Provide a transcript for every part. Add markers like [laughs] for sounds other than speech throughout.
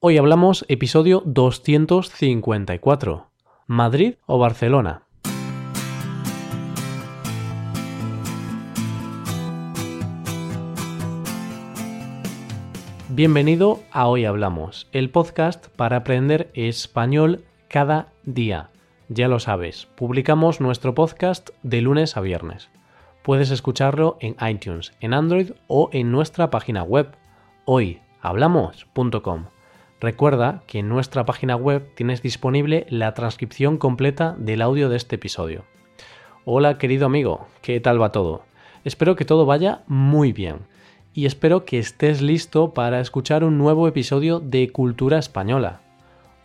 Hoy hablamos episodio 254. ¿Madrid o Barcelona? Bienvenido a Hoy Hablamos, el podcast para aprender español cada día. Ya lo sabes, publicamos nuestro podcast de lunes a viernes. Puedes escucharlo en iTunes, en Android o en nuestra página web hoyhablamos.com. Recuerda que en nuestra página web tienes disponible la transcripción completa del audio de este episodio. Hola querido amigo, ¿qué tal va todo? Espero que todo vaya muy bien y espero que estés listo para escuchar un nuevo episodio de Cultura Española.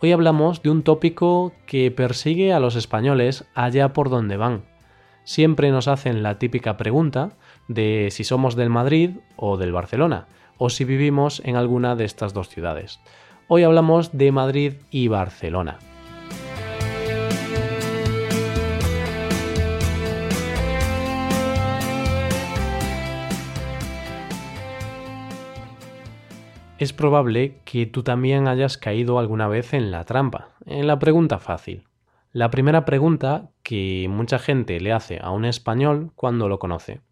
Hoy hablamos de un tópico que persigue a los españoles allá por donde van. Siempre nos hacen la típica pregunta de si somos del Madrid o del Barcelona, o si vivimos en alguna de estas dos ciudades. Hoy hablamos de Madrid y Barcelona. Es probable que tú también hayas caído alguna vez en la trampa, en la pregunta fácil. La primera pregunta que mucha gente le hace a un español cuando lo conoce.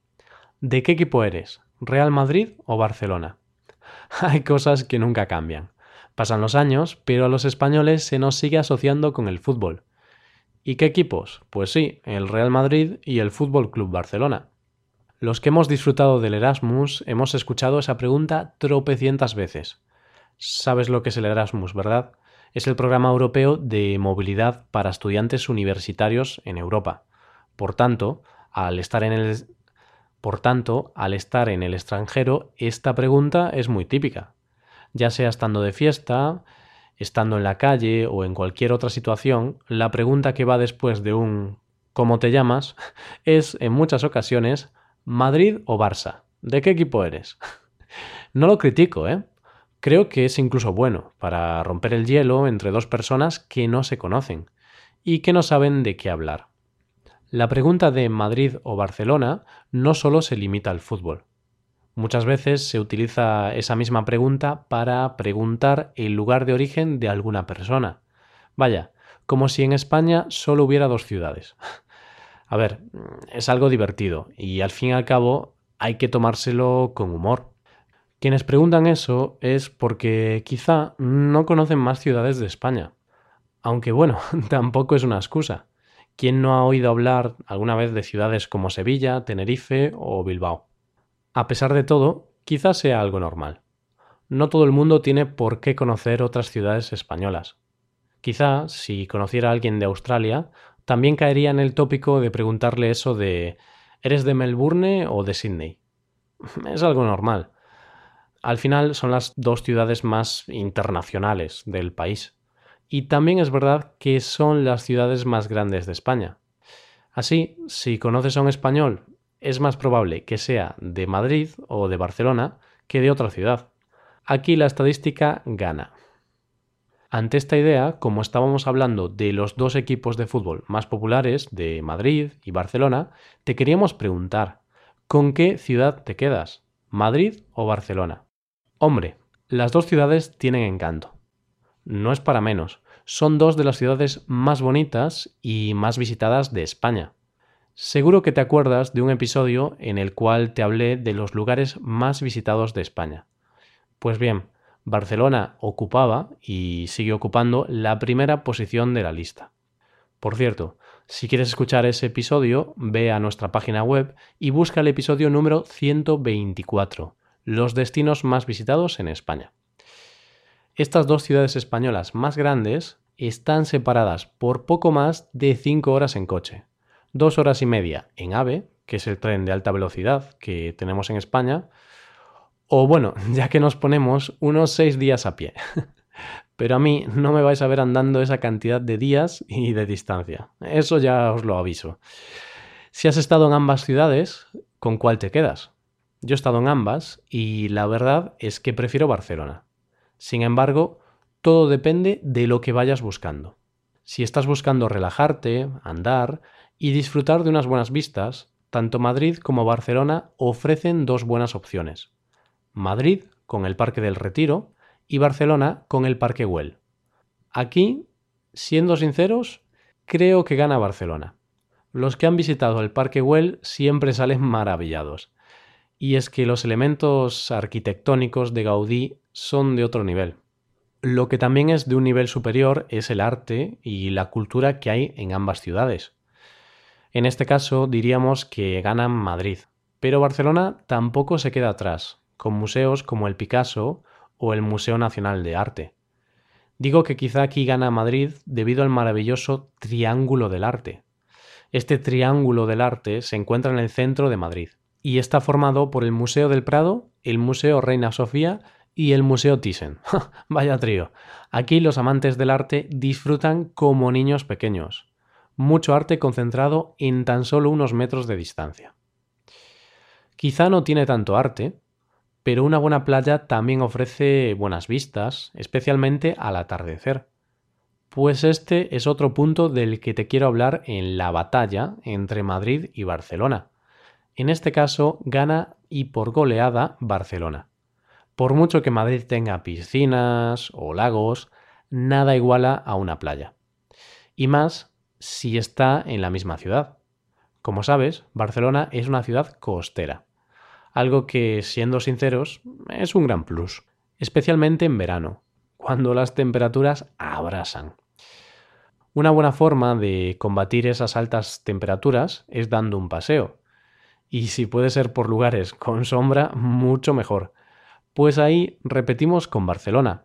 ¿De qué equipo eres? ¿Real Madrid o Barcelona? [laughs] Hay cosas que nunca cambian. Pasan los años, pero a los españoles se nos sigue asociando con el fútbol. ¿Y qué equipos? Pues sí, el Real Madrid y el Fútbol Club Barcelona. Los que hemos disfrutado del Erasmus hemos escuchado esa pregunta tropecientas veces. Sabes lo que es el Erasmus, ¿verdad? Es el programa europeo de movilidad para estudiantes universitarios en Europa. Por tanto, al estar en el por tanto, al estar en el extranjero, esta pregunta es muy típica ya sea estando de fiesta, estando en la calle o en cualquier otra situación, la pregunta que va después de un ¿cómo te llamas? [laughs] es en muchas ocasiones ¿Madrid o Barça? ¿De qué equipo eres? [laughs] no lo critico, ¿eh? Creo que es incluso bueno para romper el hielo entre dos personas que no se conocen y que no saben de qué hablar. La pregunta de Madrid o Barcelona no solo se limita al fútbol. Muchas veces se utiliza esa misma pregunta para preguntar el lugar de origen de alguna persona. Vaya, como si en España solo hubiera dos ciudades. A ver, es algo divertido y al fin y al cabo hay que tomárselo con humor. Quienes preguntan eso es porque quizá no conocen más ciudades de España. Aunque bueno, [laughs] tampoco es una excusa. ¿Quién no ha oído hablar alguna vez de ciudades como Sevilla, Tenerife o Bilbao? A pesar de todo, quizás sea algo normal. No todo el mundo tiene por qué conocer otras ciudades españolas. Quizá, si conociera a alguien de Australia, también caería en el tópico de preguntarle eso de ¿eres de Melbourne o de Sydney? [laughs] Es algo normal. Al final son las dos ciudades más internacionales del país. Y también es verdad que son las ciudades más grandes de España. Así, si conoces a un español es más probable que sea de Madrid o de Barcelona que de otra ciudad. Aquí la estadística gana. Ante esta idea, como estábamos hablando de los dos equipos de fútbol más populares, de Madrid y Barcelona, te queríamos preguntar, ¿con qué ciudad te quedas? ¿Madrid o Barcelona? Hombre, las dos ciudades tienen encanto. No es para menos, son dos de las ciudades más bonitas y más visitadas de España. Seguro que te acuerdas de un episodio en el cual te hablé de los lugares más visitados de España. Pues bien, Barcelona ocupaba y sigue ocupando la primera posición de la lista. Por cierto, si quieres escuchar ese episodio, ve a nuestra página web y busca el episodio número 124, los destinos más visitados en España. Estas dos ciudades españolas más grandes están separadas por poco más de 5 horas en coche dos horas y media en AVE, que es el tren de alta velocidad que tenemos en España, o bueno, [laughs] ya que nos ponemos unos seis días a pie. [laughs] Pero a mí no me vais a ver andando esa cantidad de días y de distancia. Eso ya os lo aviso. Si has estado en ambas ciudades, ¿con cuál te quedas? Yo he estado en ambas y la verdad es que prefiero Barcelona. Sin embargo, todo depende de lo que vayas buscando. Si estás buscando relajarte, andar, y disfrutar de unas buenas vistas, tanto Madrid como Barcelona ofrecen dos buenas opciones. Madrid con el Parque del Retiro y Barcelona con el Parque Güell. Aquí, siendo sinceros, creo que gana Barcelona. Los que han visitado el Parque Güell siempre salen maravillados. Y es que los elementos arquitectónicos de Gaudí son de otro nivel. Lo que también es de un nivel superior es el arte y la cultura que hay en ambas ciudades. En este caso diríamos que gana Madrid, pero Barcelona tampoco se queda atrás, con museos como el Picasso o el Museo Nacional de Arte. Digo que quizá aquí gana Madrid debido al maravilloso Triángulo del Arte. Este Triángulo del Arte se encuentra en el centro de Madrid y está formado por el Museo del Prado, el Museo Reina Sofía y el Museo Thyssen. [laughs] Vaya trío. Aquí los amantes del arte disfrutan como niños pequeños. Mucho arte concentrado en tan solo unos metros de distancia. Quizá no tiene tanto arte, pero una buena playa también ofrece buenas vistas, especialmente al atardecer. Pues este es otro punto del que te quiero hablar en la batalla entre Madrid y Barcelona. En este caso gana y por goleada Barcelona. Por mucho que Madrid tenga piscinas o lagos, nada iguala a una playa. Y más si está en la misma ciudad. Como sabes, Barcelona es una ciudad costera algo que, siendo sinceros, es un gran plus, especialmente en verano, cuando las temperaturas abrasan. Una buena forma de combatir esas altas temperaturas es dando un paseo. Y si puede ser por lugares con sombra, mucho mejor. Pues ahí repetimos con Barcelona.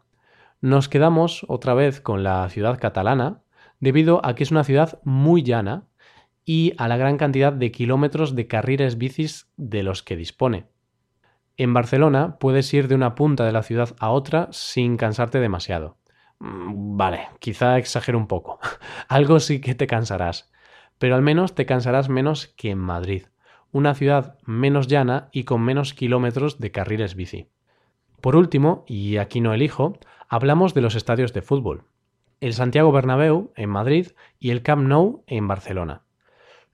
Nos quedamos otra vez con la ciudad catalana, debido a que es una ciudad muy llana y a la gran cantidad de kilómetros de carriles bicis de los que dispone. En Barcelona puedes ir de una punta de la ciudad a otra sin cansarte demasiado. Mm, vale, quizá exagero un poco. [laughs] Algo sí que te cansarás, pero al menos te cansarás menos que en Madrid, una ciudad menos llana y con menos kilómetros de carriles bici. Por último, y aquí no elijo, hablamos de los estadios de fútbol. El Santiago Bernabéu en Madrid y el Camp Nou en Barcelona.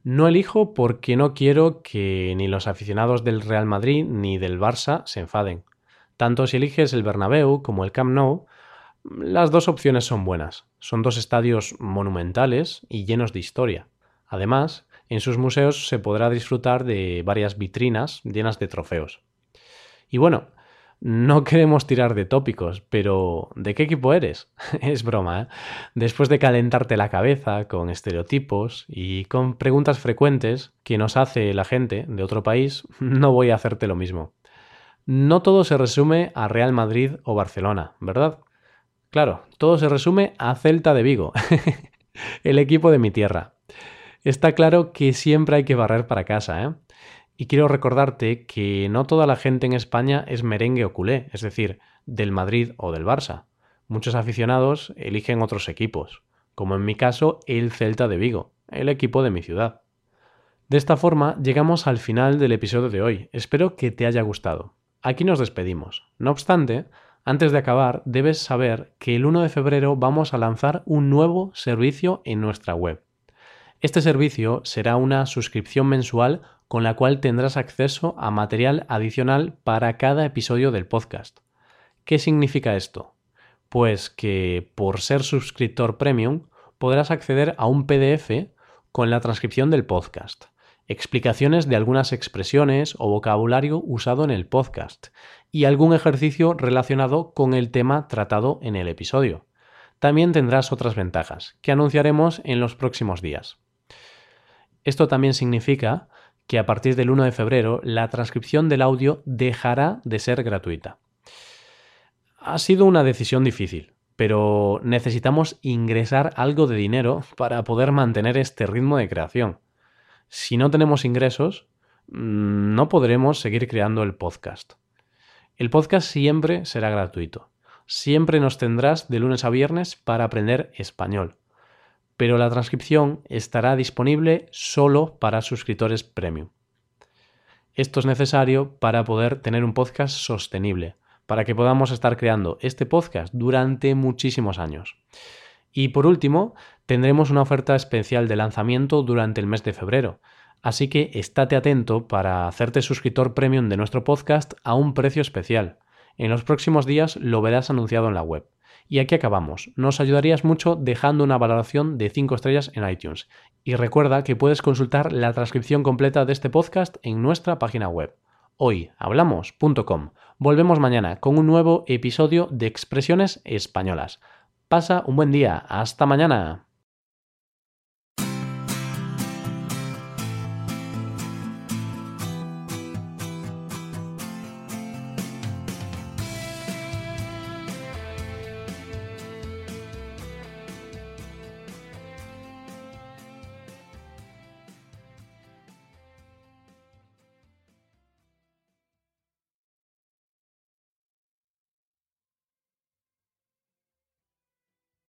No elijo porque no quiero que ni los aficionados del Real Madrid ni del Barça se enfaden. Tanto si eliges el Bernabéu como el Camp Nou, las dos opciones son buenas. Son dos estadios monumentales y llenos de historia. Además, en sus museos se podrá disfrutar de varias vitrinas llenas de trofeos. Y bueno, no queremos tirar de tópicos, pero ¿de qué equipo eres? [laughs] es broma, ¿eh? Después de calentarte la cabeza con estereotipos y con preguntas frecuentes que nos hace la gente de otro país, [laughs] no voy a hacerte lo mismo. No todo se resume a Real Madrid o Barcelona, ¿verdad? Claro, todo se resume a Celta de Vigo, [laughs] el equipo de mi tierra. Está claro que siempre hay que barrer para casa, ¿eh? Y quiero recordarte que no toda la gente en España es merengue o culé, es decir, del Madrid o del Barça. Muchos aficionados eligen otros equipos, como en mi caso el Celta de Vigo, el equipo de mi ciudad. De esta forma llegamos al final del episodio de hoy. Espero que te haya gustado. Aquí nos despedimos. No obstante, antes de acabar, debes saber que el 1 de febrero vamos a lanzar un nuevo servicio en nuestra web. Este servicio será una suscripción mensual con la cual tendrás acceso a material adicional para cada episodio del podcast. ¿Qué significa esto? Pues que por ser suscriptor premium podrás acceder a un PDF con la transcripción del podcast, explicaciones de algunas expresiones o vocabulario usado en el podcast y algún ejercicio relacionado con el tema tratado en el episodio. También tendrás otras ventajas que anunciaremos en los próximos días. Esto también significa que a partir del 1 de febrero la transcripción del audio dejará de ser gratuita. Ha sido una decisión difícil, pero necesitamos ingresar algo de dinero para poder mantener este ritmo de creación. Si no tenemos ingresos, mm, no podremos seguir creando el podcast. El podcast siempre será gratuito. Siempre nos tendrás de lunes a viernes para aprender español pero la transcripción estará disponible solo para suscriptores premium. Esto es necesario para poder tener un podcast sostenible, para que podamos estar creando este podcast durante muchísimos años. Y por último, tendremos una oferta especial de lanzamiento durante el mes de febrero, así que estate atento para hacerte suscriptor premium de nuestro podcast a un precio especial. En los próximos días lo verás anunciado en la web. Y aquí acabamos. Nos ayudarías mucho dejando una valoración de 5 estrellas en iTunes. Y recuerda que puedes consultar la transcripción completa de este podcast en nuestra página web hoyhablamos.com. Volvemos mañana con un nuevo episodio de Expresiones Españolas. Pasa un buen día. Hasta mañana.